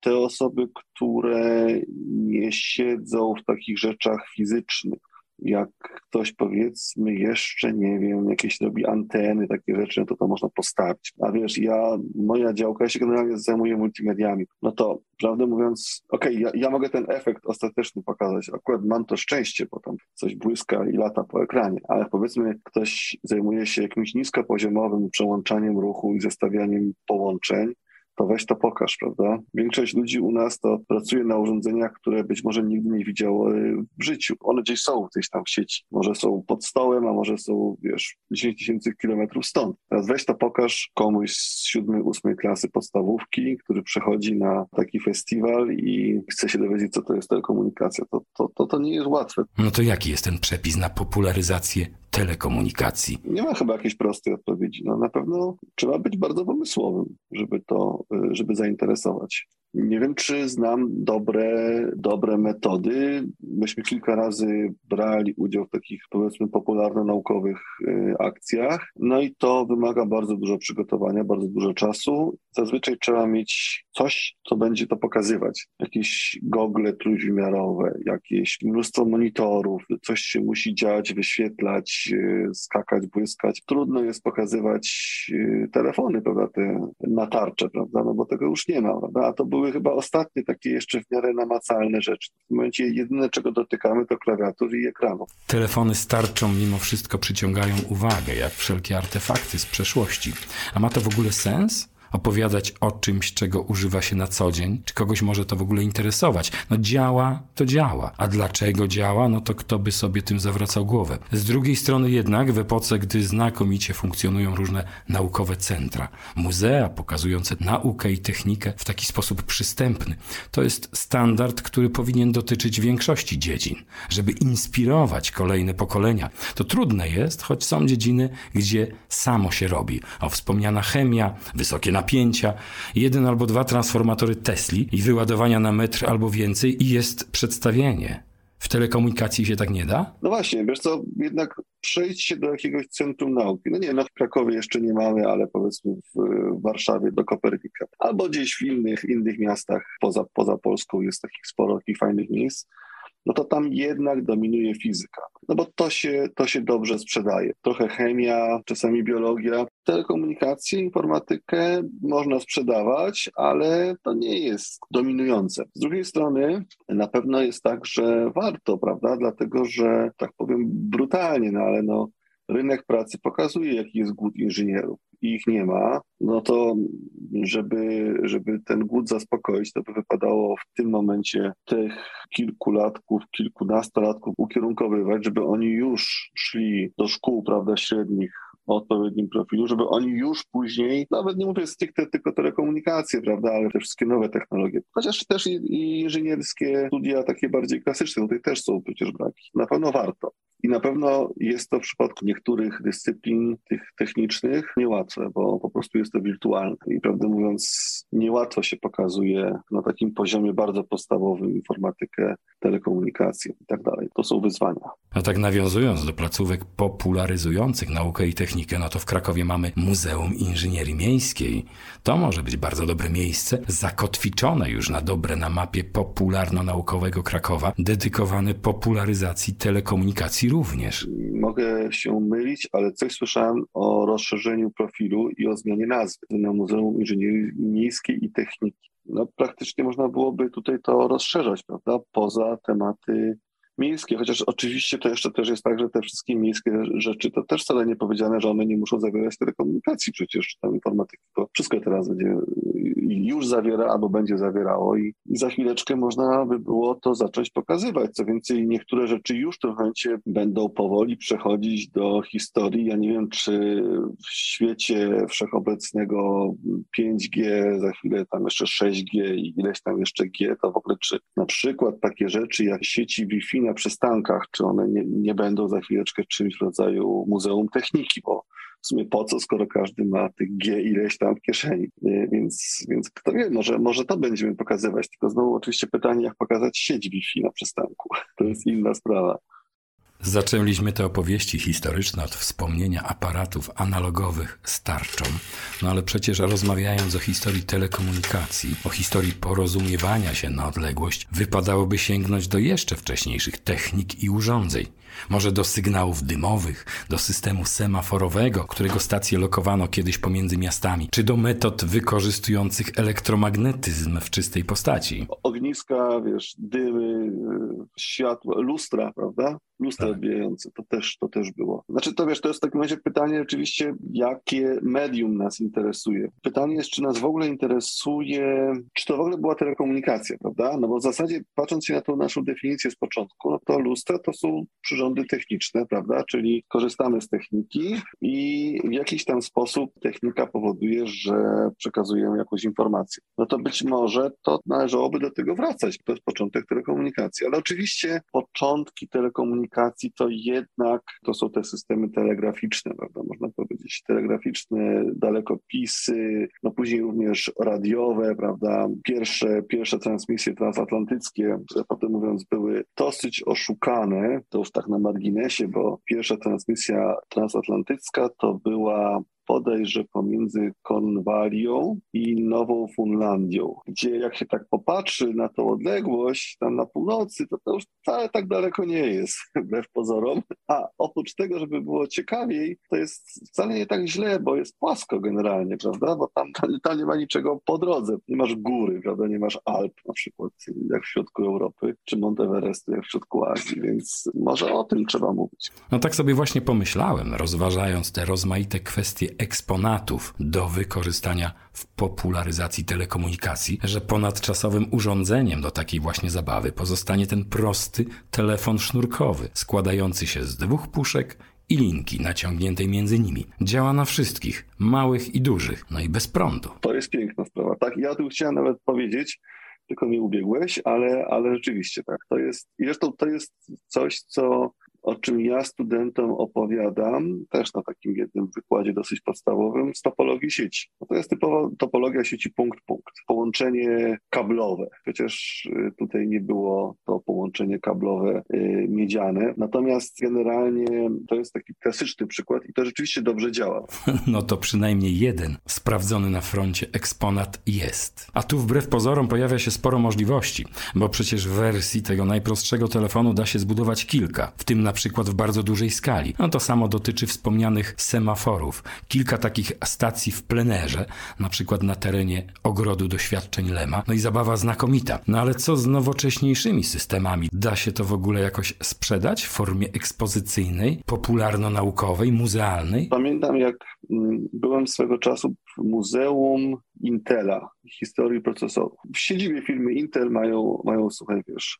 te osoby, które nie siedzą w takich rzeczach fizycznych jak ktoś powiedzmy jeszcze, nie wiem, jakieś robi anteny, takie rzeczy, no to to można postawić. A wiesz, ja, moja działka, ja się generalnie zajmuję multimediami, no to prawdę mówiąc, okej, okay, ja, ja, mogę ten efekt ostateczny pokazać, akurat mam to szczęście, bo tam coś błyska i lata po ekranie, ale powiedzmy ktoś zajmuje się jakimś niskopoziomowym przełączaniem ruchu i zestawianiem połączeń, to weź to pokaż, prawda? Większość ludzi u nas to pracuje na urządzeniach, które być może nigdy nie widziały w życiu. One gdzieś są gdzieś tam w sieci. Może są pod stołem, a może są, wiesz, 10 tysięcy kilometrów stąd. Teraz weź to pokaż komuś z siódmej, ósmej klasy podstawówki, który przechodzi na taki festiwal i chce się dowiedzieć, co to jest telekomunikacja. To, to, to, to nie jest łatwe. No to jaki jest ten przepis na popularyzację telekomunikacji? Nie ma chyba jakiejś prostej odpowiedzi. No, na pewno trzeba być bardzo pomysłowym, żeby to, żeby zainteresować. Nie wiem, czy znam dobre, dobre metody. Myśmy kilka razy brali udział w takich, powiedzmy, popularno-naukowych y, akcjach. No i to wymaga bardzo dużo przygotowania, bardzo dużo czasu. Zazwyczaj trzeba mieć coś, co będzie to pokazywać. Jakieś gogle trójwymiarowe, jakieś mnóstwo monitorów, coś się musi dziać, wyświetlać, y, skakać, błyskać. Trudno jest pokazywać y, telefony, prawda, te natarcze, prawda, no bo tego już nie ma, prawda, a to były chyba ostatnie takie jeszcze w miarę namacalne rzeczy. W tym momencie jedyne, czego dotykamy, to klawiatur i ekranów. Telefony starczą mimo wszystko przyciągają uwagę, jak wszelkie artefakty z przeszłości. A ma to w ogóle sens? Opowiadać o czymś, czego używa się na co dzień, czy kogoś może to w ogóle interesować. No działa, to działa. A dlaczego działa? No to kto by sobie tym zawracał głowę. Z drugiej strony jednak w epoce, gdy znakomicie funkcjonują różne naukowe centra, muzea pokazujące naukę i technikę w taki sposób przystępny, to jest standard, który powinien dotyczyć większości dziedzin, żeby inspirować kolejne pokolenia. To trudne jest, choć są dziedziny, gdzie samo się robi. O wspomniana chemia, wysokie napięcia, jeden albo dwa transformatory Tesli i wyładowania na metr albo więcej i jest przedstawienie. W telekomunikacji się tak nie da? No właśnie, wiesz co, jednak przejść się do jakiegoś centrum nauki. No nie, no w Krakowie jeszcze nie mamy, ale powiedzmy w, w Warszawie do Kopernika. Albo gdzieś w innych, innych miastach poza, poza Polską jest takich sporo takich fajnych miejsc no to tam jednak dominuje fizyka. No bo to się, to się dobrze sprzedaje. Trochę chemia, czasami biologia. Telekomunikację, informatykę można sprzedawać, ale to nie jest dominujące. Z drugiej strony na pewno jest tak, że warto, prawda? Dlatego, że tak powiem brutalnie, no ale no rynek pracy pokazuje, jaki jest głód inżynierów i ich nie ma, no to żeby, żeby ten głód zaspokoić, to by wypadało w tym momencie tych kilkulatków, kilkunastolatków ukierunkowywać, żeby oni już szli do szkół, prawda, średnich o odpowiednim profilu, żeby oni już później, nawet nie mówię stricte tylko telekomunikacje, prawda, ale te wszystkie nowe technologie, chociaż też i, i inżynierskie studia takie bardziej klasyczne, tutaj też są przecież braki. Na pewno warto. I na pewno jest to w przypadku niektórych dyscyplin tych technicznych niełatwe, bo po prostu jest to wirtualne. I prawdę mówiąc, niełatwo się pokazuje na takim poziomie bardzo podstawowym informatykę, telekomunikację i tak dalej. To są wyzwania. A tak nawiązując do placówek popularyzujących naukę i technikę, no to w Krakowie mamy Muzeum Inżynierii Miejskiej. To może być bardzo dobre miejsce, zakotwiczone już na dobre na mapie popularno-naukowego Krakowa, dedykowane popularyzacji telekomunikacji również. Mogę się mylić, ale coś słyszałem o rozszerzeniu profilu i o zmianie nazwy na Muzeum Inżynierii Miejskiej i Techniki. No, praktycznie można byłoby tutaj to rozszerzać, prawda, poza tematy miejskie, chociaż oczywiście to jeszcze też jest tak, że te wszystkie miejskie rzeczy to też wcale nie powiedziane, że one nie muszą zawierać telekomunikacji przecież, tam informatyki, to wszystko teraz będzie już zawiera albo będzie zawierało i, za chwileczkę można by było to zacząć pokazywać. Co więcej, niektóre rzeczy już w tym momencie będą powoli przechodzić do historii. Ja nie wiem, czy w świecie wszechobecnego 5G, za chwilę tam jeszcze 6G i ileś tam jeszcze G, to w ogóle czy na przykład takie rzeczy jak sieci Wi-Fi na przystankach, czy one nie, nie będą za chwileczkę czymś w rodzaju muzeum techniki, bo w sumie po co, skoro każdy ma tych G ileś tam w kieszeni. Więc, więc kto wie, może, może to będziemy pokazywać. Tylko znowu oczywiście pytanie, jak pokazać sieć Wi-Fi na przystanku. To jest inna sprawa. Zaczęliśmy te opowieści historyczne od wspomnienia aparatów analogowych starczą. No ale przecież rozmawiając o historii telekomunikacji, o historii porozumiewania się na odległość, wypadałoby sięgnąć do jeszcze wcześniejszych technik i urządzeń. Może do sygnałów dymowych, do systemu semaforowego, którego stacje lokowano kiedyś pomiędzy miastami, czy do metod wykorzystujących elektromagnetyzm w czystej postaci. Ogniska, wiesz, dymy, światła, lustra, prawda? lustra tak. odbijające, to też, to też było. Znaczy to wiesz, to jest w takim razie pytanie oczywiście, jakie medium nas interesuje. Pytanie jest, czy nas w ogóle interesuje, czy to w ogóle była telekomunikacja, prawda? No bo w zasadzie patrząc się na tą naszą definicję z początku, no to lustra to są przyrządy techniczne, prawda? Czyli korzystamy z techniki i w jakiś tam sposób technika powoduje, że przekazujemy jakąś informację. No to być może to należałoby do tego wracać. To jest początek telekomunikacji. Ale oczywiście po początki telekomunikacji to jednak to są te systemy telegraficzne, prawda? Można powiedzieć telegraficzne, dalekopisy, no później również radiowe, prawda? Pierwsze, pierwsze transmisje transatlantyckie, potem mówiąc były dosyć oszukane, to już tak na marginesie, bo pierwsza transmisja transatlantycka to była podejrze pomiędzy Konwalią i Nową Funlandią, gdzie jak się tak popatrzy na tą odległość tam na północy, to to już wcale tak daleko nie jest, wbrew pozorom. A oprócz tego, żeby było ciekawiej, to jest wcale nie tak źle, bo jest płasko generalnie, prawda? Bo tam, tam, tam nie ma niczego po drodze. Nie masz góry, prawda? Nie masz Alp na przykład, jak w środku Europy, czy Monteverestu, jak w środku Azji, więc może o tym trzeba mówić. No tak sobie właśnie pomyślałem, rozważając te rozmaite kwestie eksponatów do wykorzystania w popularyzacji telekomunikacji, że ponadczasowym urządzeniem do takiej właśnie zabawy pozostanie ten prosty telefon sznurkowy, składający się z dwóch puszek i linki naciągniętej między nimi. Działa na wszystkich, małych i dużych, no i bez prądu. To jest piękna sprawa. Tak, ja tu chciałem nawet powiedzieć, tylko mi ubiegłeś, ale, ale rzeczywiście tak, to jest, zresztą to jest coś, co o czym ja studentom opowiadam, też na takim jednym wykładzie dosyć podstawowym, z topologii sieci. No to jest typowa topologia sieci punkt-punkt, połączenie kablowe. Przecież y, tutaj nie było to połączenie kablowe y, miedziane, natomiast generalnie to jest taki klasyczny przykład i to rzeczywiście dobrze działa. No to przynajmniej jeden sprawdzony na froncie eksponat jest. A tu wbrew pozorom pojawia się sporo możliwości, bo przecież w wersji tego najprostszego telefonu da się zbudować kilka, w tym na przykład w bardzo dużej skali. No to samo dotyczy wspomnianych semaforów. Kilka takich stacji w plenerze, na przykład na terenie ogrodu doświadczeń Lema. No i zabawa znakomita. No ale co z nowocześniejszymi systemami? Da się to w ogóle jakoś sprzedać w formie ekspozycyjnej, popularno-naukowej, muzealnej? Pamiętam jak byłem swego czasu w Muzeum Intela, historii procesorów. W siedzibie firmy Intel mają, mają słuchaj, wiesz,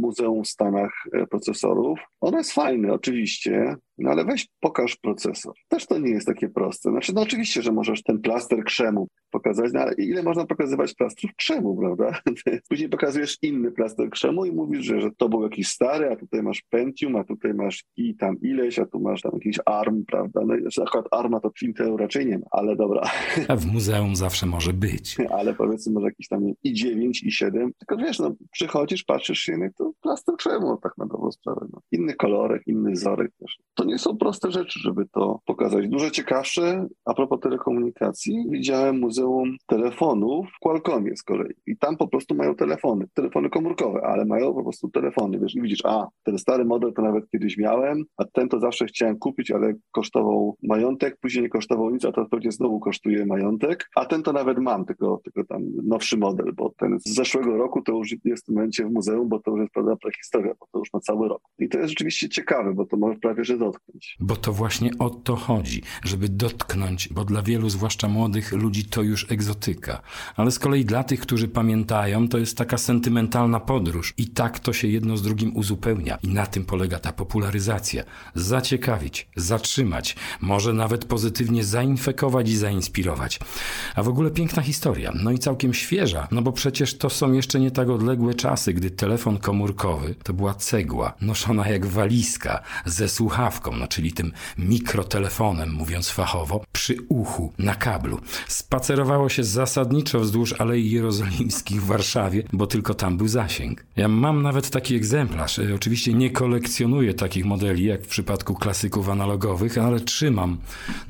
Muzeum w Stanach e, Procesorów. Ono jest fajne, oczywiście, no ale weź pokaż procesor. Też to nie jest takie proste. Znaczy, no oczywiście, że możesz ten plaster krzemu pokazać, no ale ile można pokazywać plastrów krzemu, prawda? Później pokazujesz inny plaster krzemu i mówisz, że, że to był jakiś stary, a tutaj masz Pentium, a tutaj masz i tam ileś, a tu masz tam jakiś ARM, prawda? No i znaczy, akurat ARMa to Intel raczej nie ma, ale dobra. A w muzeum zawsze może być. ale powiedzmy może jakiś tam i 9, i 7, tylko wiesz, no przychodzisz, patrzysz się, no to plaster krzemu, tak na dobrą sprawę. No. Inny kolorek, inny wzorek też. To nie są proste rzeczy, żeby to pokazać. Dużo ciekawsze, a propos telekomunikacji, widziałem Muzeum Telefonów w Qualcommie z kolei. I tam po prostu mają telefony, telefony komórkowe, ale mają po prostu telefony. Wiesz, widzisz, a ten stary model to nawet kiedyś miałem, a ten to zawsze chciałem kupić, ale kosztował majątek, później nie kosztował nic, a to pewnie znowu kosztuje majątek, a ten to nawet mam, tylko, tylko tam nowszy model, bo ten z zeszłego roku to już jest w momencie w muzeum, bo to już jest prawda prehistoria, bo to już ma cały rok. I to jest rzeczywiście ciekawe, bo to może prawie że dotknąć. Bo to właśnie o to chodzi, żeby dotknąć, bo dla wielu, zwłaszcza młodych ludzi, to już egzotyka. Ale z kolei dla tych, którzy pamiętają, to jest taka sentymentalna podróż. I tak to się jedno z drugim uzupełnia. I na tym polega ta popularyzacja. Zaciekawić, zatrzymać, może nawet pozytywnie zainfekować i zainspirować. A w ogóle piękna historia, no i całkiem świeża, no bo przecież to są jeszcze nie tak odległe czasy, gdy telefon komórkowy to była cegła, noszona jak walizka, ze słuchawką, no czyli tym mikrotelefonem, mówiąc fachowo, przy uchu, na kablu. Spacerowało się zasadniczo wzdłuż Alei Jerozolimskich w Warszawie, bo tylko tam był zasięg. Ja mam nawet taki egzemplarz. E, oczywiście nie kolekcjonuję takich modeli, jak w przypadku klasyków analogowych, ale trzymam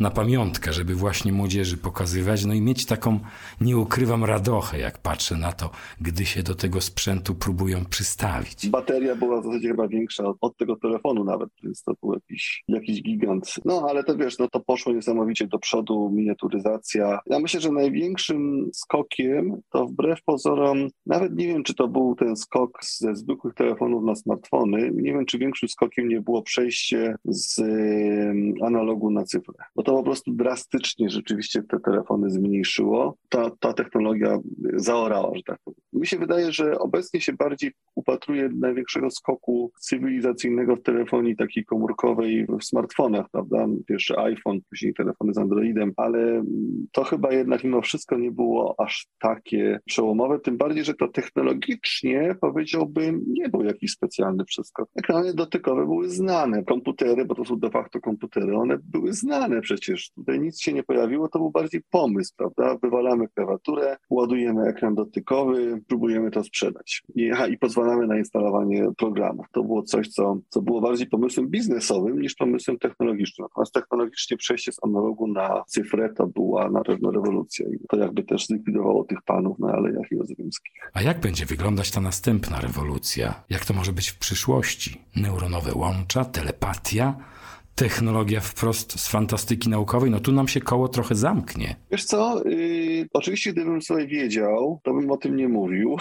na pamiątkę, żeby właśnie młodzieży pokazywać, no i mieć taką, nie ukrywam, radochę, jak patrzę na to, gdy się do tego sprzętu próbują przystawić. Bateria była w zasadzie chyba większa od, tego telefonu nawet, więc to był jakiś, jakiś gigant. No ale to wiesz, no to poszło niesamowicie do przodu, miniaturyzacja. Ja myślę, że największym skokiem to wbrew pozorom, nawet nie wiem, czy to był ten skok ze zwykłych telefonów na smartfony, nie wiem, czy większym skokiem nie było przejście z analogu na cyfrę, bo to po prostu drastycznie rzeczywiście te telefony zmniejszyło. Ta, ta technologia zaorała, że tak powiem. Mi się wydaje, że obecnie się bardziej upatruje największego skoku cywilizacyjnego w telefonii takiej komórkowej w smartfonach, prawda? Pierwszy iPhone, później telefony z Androidem, ale to chyba jednak mimo wszystko nie było aż takie przełomowe, tym bardziej, że to technologicznie powiedziałbym nie był jakiś specjalny przeskok. Ekrany dotykowe były znane, komputery, bo to są de facto komputery, one były znane przecież. Tutaj nic się nie pojawiło, to był bardziej pomysł, prawda? Wywalamy klawiaturę, ładujemy ekran dotykowy, próbujemy to sprzedać. I, aha, i pozwalamy na instalowanie programów. To było coś, co, co było bardziej pomysłem biznesowym niż pomysłem technologicznym. Natomiast technologicznie przejście z analogu na cyfrę to była na pewno rewolucja to jakby też zlikwidowało tych panów na Alejach Jerozolimskich. A jak będzie wyglądać ta następna rewolucja? Jak to może być w przyszłości? Neuronowe łącza, telepatia? Technologia wprost z fantastyki naukowej, no tu nam się koło trochę zamknie. Wiesz co, yy, oczywiście gdybym sobie wiedział, to bym o tym nie mówił.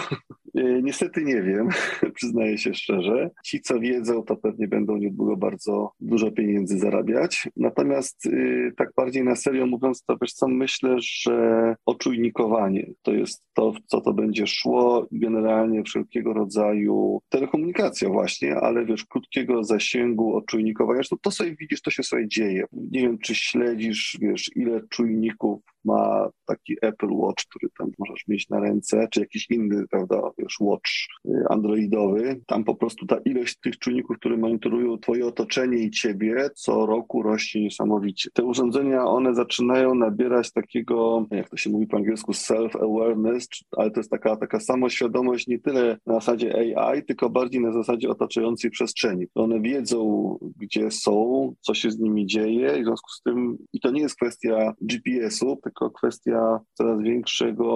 Yy, niestety nie wiem, przyznaję się szczerze. Ci, co wiedzą, to pewnie będą niedługo bardzo dużo pieniędzy zarabiać. Natomiast yy, tak bardziej na serio mówiąc, to wiesz co, myślę, że oczujnikowanie to jest to, w co to będzie szło. Generalnie wszelkiego rodzaju telekomunikacja właśnie, ale wiesz, krótkiego zasięgu oczujnikowania. To, to sobie widzisz, to się sobie dzieje. Nie wiem, czy śledzisz, wiesz, ile czujników ma taki Apple Watch, który tam możesz mieć na ręce, czy jakiś inny, prawda, wiesz, watch y, androidowy. Tam po prostu ta ilość tych czujników, które monitorują twoje otoczenie i ciebie, co roku rośnie niesamowicie. Te urządzenia, one zaczynają nabierać takiego, jak to się mówi po angielsku, self-awareness, ale to jest taka, taka samoświadomość nie tyle na zasadzie AI, tylko bardziej na zasadzie otaczającej przestrzeni. One wiedzą, gdzie są, co się z nimi dzieje w związku z tym, i to nie jest kwestia GPS-u, tylko kwestia coraz większego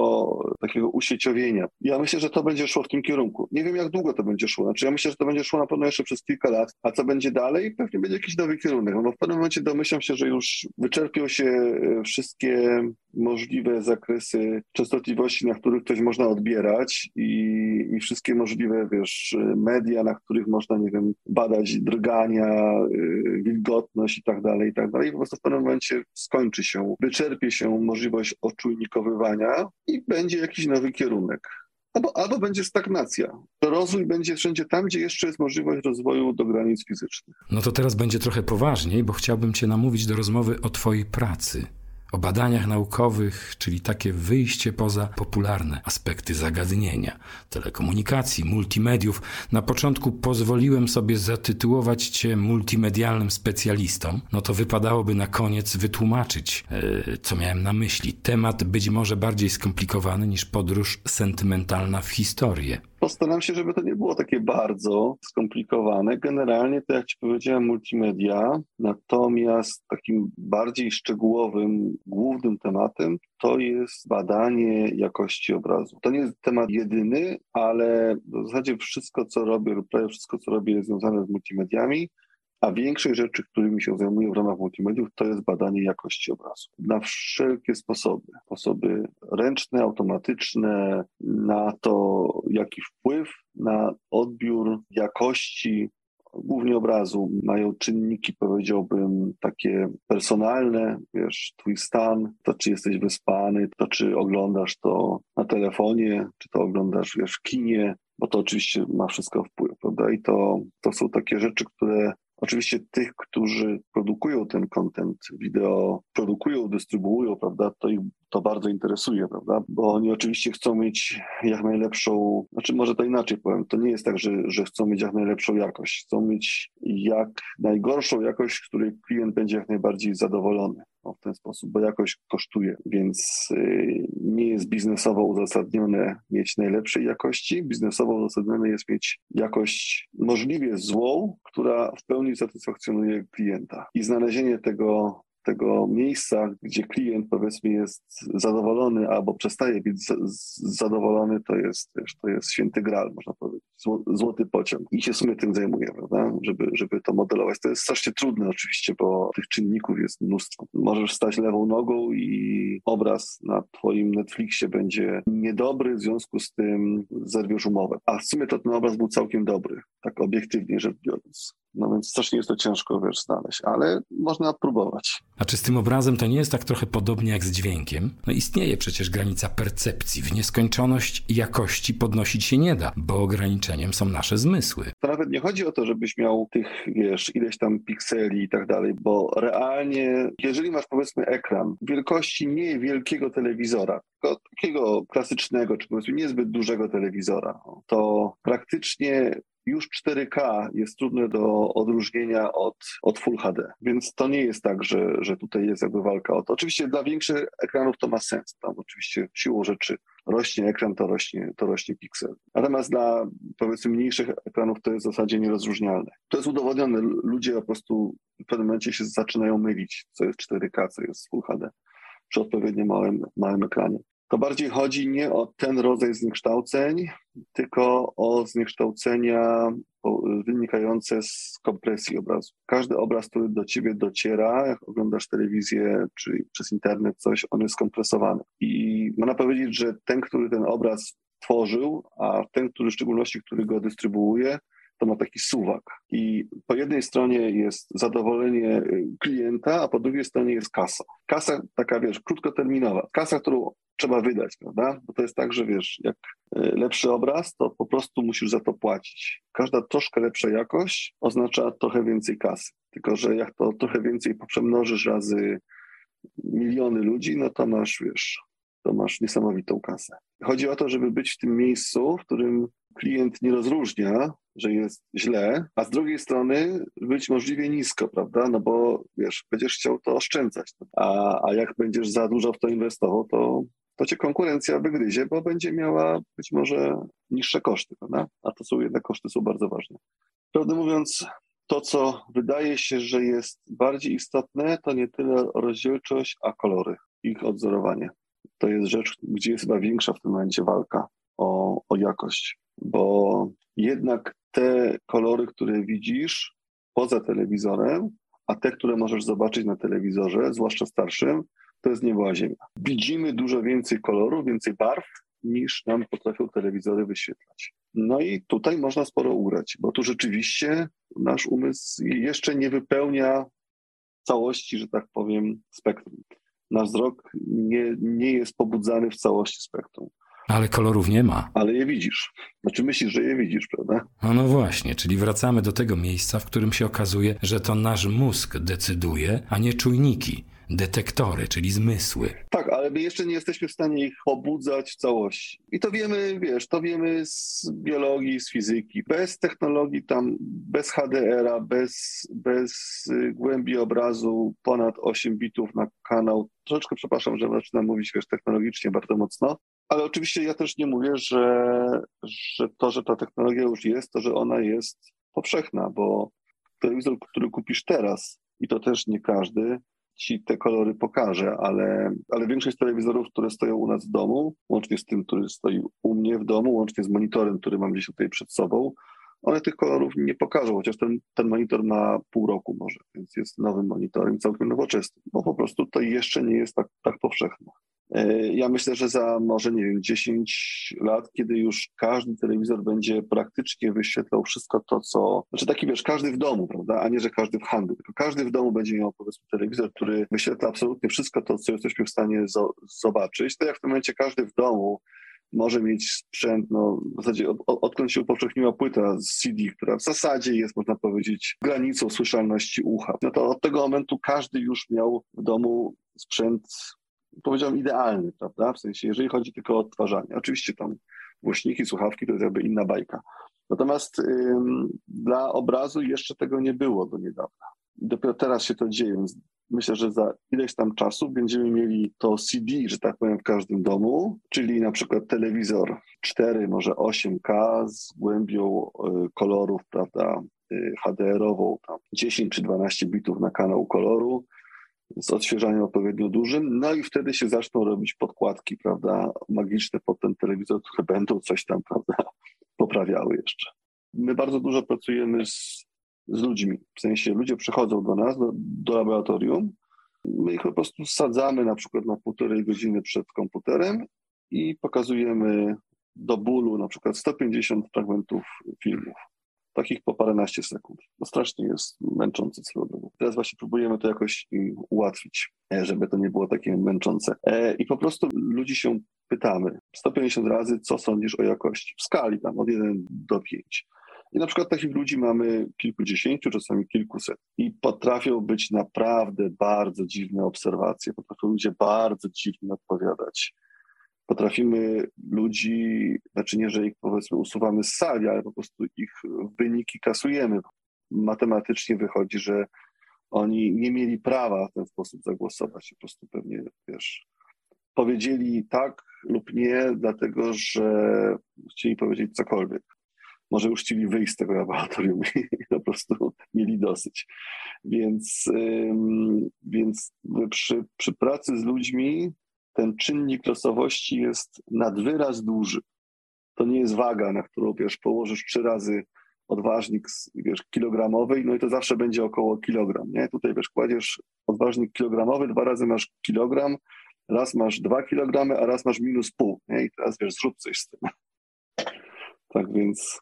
takiego usieciowienia. Ja myślę, że to będzie szło w tym kierunku. Nie wiem, jak długo to będzie szło. Znaczy, ja myślę, że to będzie szło na pewno jeszcze przez kilka lat. A co będzie dalej? Pewnie będzie jakiś nowy kierunek. No w pewnym momencie domyślam się, że już wyczerpią się e, wszystkie możliwe zakresy częstotliwości, na których coś można odbierać i, i wszystkie możliwe, wiesz, media, na których można, nie wiem, badać drgania, y, wilgotność i tak dalej, i tak dalej. Po prostu w pewnym momencie skończy się, wyczerpie się możliwość oczujnikowywania i będzie jakiś nowy kierunek. Albo, albo będzie stagnacja. Rozwój będzie wszędzie tam, gdzie jeszcze jest możliwość rozwoju do granic fizycznych. No to teraz będzie trochę poważniej, bo chciałbym Cię namówić do rozmowy o Twojej pracy o badaniach naukowych, czyli takie wyjście poza popularne aspekty zagadnienia, telekomunikacji, multimediów. Na początku pozwoliłem sobie zatytułować Cię multimedialnym specjalistą, no to wypadałoby na koniec wytłumaczyć, yy, co miałem na myśli. Temat być może bardziej skomplikowany niż podróż sentymentalna w historię. Postaram się, żeby to nie było takie bardzo skomplikowane. Generalnie, to jak Ci powiedziałem, multimedia, natomiast takim bardziej szczegółowym, głównym tematem to jest badanie jakości obrazu. To nie jest temat jedyny, ale w zasadzie wszystko, co robię, lub prawie wszystko, co robię, jest związane z multimediami. A większość rzeczy, którymi się zajmuję w ramach multimediów, to jest badanie jakości obrazu. Na wszelkie sposoby. Sposoby ręczne, automatyczne, na to, jaki wpływ na odbiór jakości głównie obrazu, mają czynniki, powiedziałbym, takie personalne, wiesz, twój stan, to czy jesteś wyspany, to czy oglądasz to na telefonie, czy to oglądasz, wiesz, w kinie, bo to oczywiście ma wszystko wpływ, prawda? I to, to są takie rzeczy, które Oczywiście tych, którzy produkują ten content wideo, produkują, dystrybuują, prawda, to ich to bardzo interesuje, prawda, bo oni oczywiście chcą mieć jak najlepszą, znaczy może to inaczej powiem, to nie jest tak, że, że chcą mieć jak najlepszą jakość, chcą mieć jak najgorszą jakość, z której klient będzie jak najbardziej zadowolony w ten sposób, bo jakość kosztuje, więc y, nie jest biznesowo uzasadnione mieć najlepszej jakości. Biznesowo uzasadnione jest mieć jakość możliwie złą, która w pełni satysfakcjonuje klienta. I znalezienie tego tego miejsca, gdzie klient powiedzmy jest zadowolony albo przestaje być zadowolony, to jest, to jest święty gral, można powiedzieć, złoty pociąg. I się w sumie tym zajmuje, prawda, żeby, żeby to modelować. To jest strasznie trudne oczywiście, bo tych czynników jest mnóstwo. Możesz stać lewą nogą i obraz na twoim Netflixie będzie niedobry, w związku z tym zerwiesz umowę. A w sumie to ten obraz był całkiem dobry, tak obiektywnie rzecz biorąc. No więc strasznie jest to ciężko, wiesz, znaleźć, ale można próbować. A czy z tym obrazem to nie jest tak trochę podobnie jak z dźwiękiem? No istnieje przecież granica percepcji. W nieskończoność jakości podnosić się nie da, bo ograniczeniem są nasze zmysły. To nawet nie chodzi o to, żebyś miał tych, wiesz, ileś tam pikseli i tak dalej, bo realnie, jeżeli masz powiedzmy ekran wielkości nie wielkiego telewizora, tylko takiego klasycznego, czy powiedzmy niezbyt dużego telewizora, to praktycznie już 4K jest trudne do odróżnienia od, od Full HD. Więc to nie jest tak, że, że tutaj jest jakby walka o to. Oczywiście dla większych ekranów to ma sens. Tam oczywiście siłą rzeczy rośnie ekran, to rośnie, to rośnie piksel. Natomiast dla powiedzmy mniejszych ekranów to jest w zasadzie nierozróżnialne. To jest udowodnione. Ludzie po prostu w pewnym momencie się zaczynają mylić, co jest 4K, co jest Full HD przy odpowiednio małym, małym ekranie to bardziej chodzi nie o ten rodzaj zniekształceń, tylko o zniekształcenia wynikające z kompresji obrazu. Każdy obraz, który do ciebie dociera, jak oglądasz telewizję czy przez internet coś, on jest skompresowany. I można powiedzieć, że ten, który ten obraz tworzył, a ten, który w szczególności, który go dystrybuuje, to ma taki suwak. I po jednej stronie jest zadowolenie y, klienta, a po drugiej stronie jest kasa. Kasa taka, wiesz, krótkoterminowa. Kasa, którą trzeba wydać, prawda? Bo to jest tak, że wiesz, jak y, lepszy obraz, to po prostu musisz za to płacić. Każda troszkę lepsza jakość oznacza trochę więcej kasy. Tylko, że jak to trochę więcej poprzemnożysz razy miliony ludzi, no to masz, wiesz, to masz niesamowitą kasę. Chodzi o to, żeby być w tym miejscu, w którym klient nie rozróżnia, że jest źle, a z drugiej strony być możliwie nisko, prawda? No bo wiesz, będziesz chciał to oszczędzać. A, a jak będziesz za dużo w to inwestował, to, to cię konkurencja wygryzie, bo będzie miała być może niższe koszty, prawda? A to są jednak koszty są bardzo ważne. Prawdę mówiąc, to, co wydaje się, że jest bardziej istotne, to nie tyle rozdzielczość, a kolory, ich odzorowanie. To jest rzecz, gdzie jest chyba większa w tym momencie walka o, o jakość bo jednak te kolory, które widzisz poza telewizorem, a te, które możesz zobaczyć na telewizorze, zwłaszcza starszym, to jest nieba ziemia. Widzimy dużo więcej kolorów, więcej barw, niż nam potrafią telewizory wyświetlać. No i tutaj można sporo ugrać, bo tu rzeczywiście nasz umysł jeszcze nie wypełnia całości, że tak powiem, spektrum. Nasz wzrok nie, nie jest pobudzany w całości spektrum. Ale kolorów nie ma. Ale je widzisz. Znaczy myślisz, że je widzisz, prawda? No, no właśnie, czyli wracamy do tego miejsca, w którym się okazuje, że to nasz mózg decyduje, a nie czujniki detektory, czyli zmysły. Tak, ale my jeszcze nie jesteśmy w stanie ich pobudzać w całości. I to wiemy, wiesz, to wiemy z biologii, z fizyki. Bez technologii tam, bez HDR-a, bez, bez y, głębi obrazu ponad 8 bitów na kanał. Troszeczkę przepraszam, że zaczynam mówić, wiesz, technologicznie bardzo mocno, ale oczywiście ja też nie mówię, że, że to, że ta technologia już jest, to, że ona jest powszechna, bo telewizor, który kupisz teraz, i to też nie każdy, ci te kolory pokaże, ale, ale większość telewizorów, które stoją u nas w domu, łącznie z tym, który stoi u mnie w domu, łącznie z monitorem, który mam gdzieś tutaj przed sobą, one tych kolorów nie pokażą, chociaż ten, ten monitor ma pół roku może, więc jest nowym monitorem, całkiem nowoczesnym, bo po prostu to jeszcze nie jest tak, tak powszechne. E, ja myślę, że za może, nie wiem, 10 lat, kiedy już każdy telewizor będzie praktycznie wyświetlał wszystko to, co. Znaczy taki wiesz, każdy w domu, prawda? A nie, że każdy w handlu, tylko każdy w domu będzie miał powiedzmy telewizor, który wyświetla absolutnie wszystko to, co jesteśmy w stanie zobaczyć. To jak w tym momencie każdy w domu może mieć sprzęt, no w zasadzie od, odkąd się upowszechniła płyta z CD, która w zasadzie jest, można powiedzieć, granicą słyszalności ucha, no to od tego momentu każdy już miał w domu sprzęt powiedziałbym, idealny, prawda? W sensie, jeżeli chodzi tylko o odtwarzanie. Oczywiście tam głośniki, słuchawki to jest jakby inna bajka. Natomiast dla obrazu jeszcze tego nie było do niedawna. Dopiero teraz się to dzieje, więc myślę, że za ileś tam czasu będziemy mieli to CD, że tak powiem, w każdym domu, czyli na przykład telewizor 4, może 8K z głębią y, kolorów, prawda, y, HDR-ową, tam 10 czy 12 bitów na kanał koloru, z odświeżaniem odpowiednio dużym, no i wtedy się zaczną robić podkładki, prawda, magiczne pod ten telewizor, które będą coś tam, prawda, poprawiały jeszcze. My bardzo dużo pracujemy z, z ludźmi, w sensie ludzie przychodzą do nas, do, do laboratorium, my ich po prostu sadzamy na przykład na półtorej godziny przed komputerem i pokazujemy do bólu na przykład 150 fragmentów filmów. Takich po paręnaście sekund. To strasznie jest męczące celowo. Teraz właśnie próbujemy to jakoś ułatwić, e, żeby to nie było takie męczące. E, I po prostu ludzi się pytamy 150 razy, co sądzisz o jakości w skali tam od 1 do 5. I na przykład takich ludzi mamy kilkudziesięciu, czasami kilkuset. I potrafią być naprawdę bardzo dziwne obserwacje, potrafią ludzie bardzo dziwnie odpowiadać. Potrafimy ludzi, znaczy nie, że ich powiedzmy usuwamy z sali, ale po prostu ich wyniki kasujemy. Matematycznie wychodzi, że oni nie mieli prawa w ten sposób zagłosować. Po prostu pewnie, wiesz, powiedzieli tak lub nie, dlatego że chcieli powiedzieć cokolwiek może już chcieli wyjść z tego laboratorium i po prostu mieli dosyć. Więc, więc przy, przy pracy z ludźmi ten czynnik losowości jest nad wyraz duży. To nie jest waga, na którą wiesz, położysz trzy razy odważnik wiesz, kilogramowy, no i to zawsze będzie około kilogram. Nie? Tutaj wiesz, kładziesz odważnik kilogramowy, dwa razy masz kilogram, raz masz dwa kilogramy, a raz masz minus pół. Nie? I teraz wiesz, zrób coś z tym. Tak więc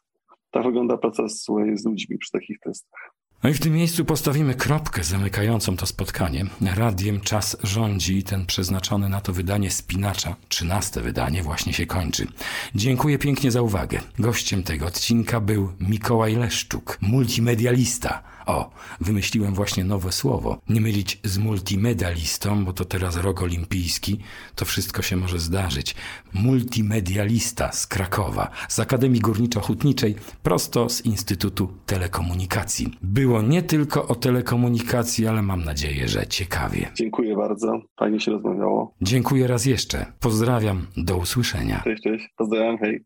tak wygląda praca z, z ludźmi przy takich testach. No i w tym miejscu postawimy kropkę zamykającą to spotkanie. Radiem czas rządzi i ten przeznaczony na to wydanie spinacza, trzynaste wydanie, właśnie się kończy. Dziękuję pięknie za uwagę. Gościem tego odcinka był Mikołaj Leszczuk, multimedialista o, wymyśliłem właśnie nowe słowo. Nie mylić z multimedialistą, bo to teraz rok olimpijski, to wszystko się może zdarzyć. Multimedialista z Krakowa, z Akademii Górniczo-Hutniczej, prosto z Instytutu Telekomunikacji. Było nie tylko o telekomunikacji, ale mam nadzieję, że ciekawie. Dziękuję bardzo, fajnie się rozmawiało. Dziękuję raz jeszcze. Pozdrawiam, do usłyszenia. Cześć, cześć, pozdrawiam, hej.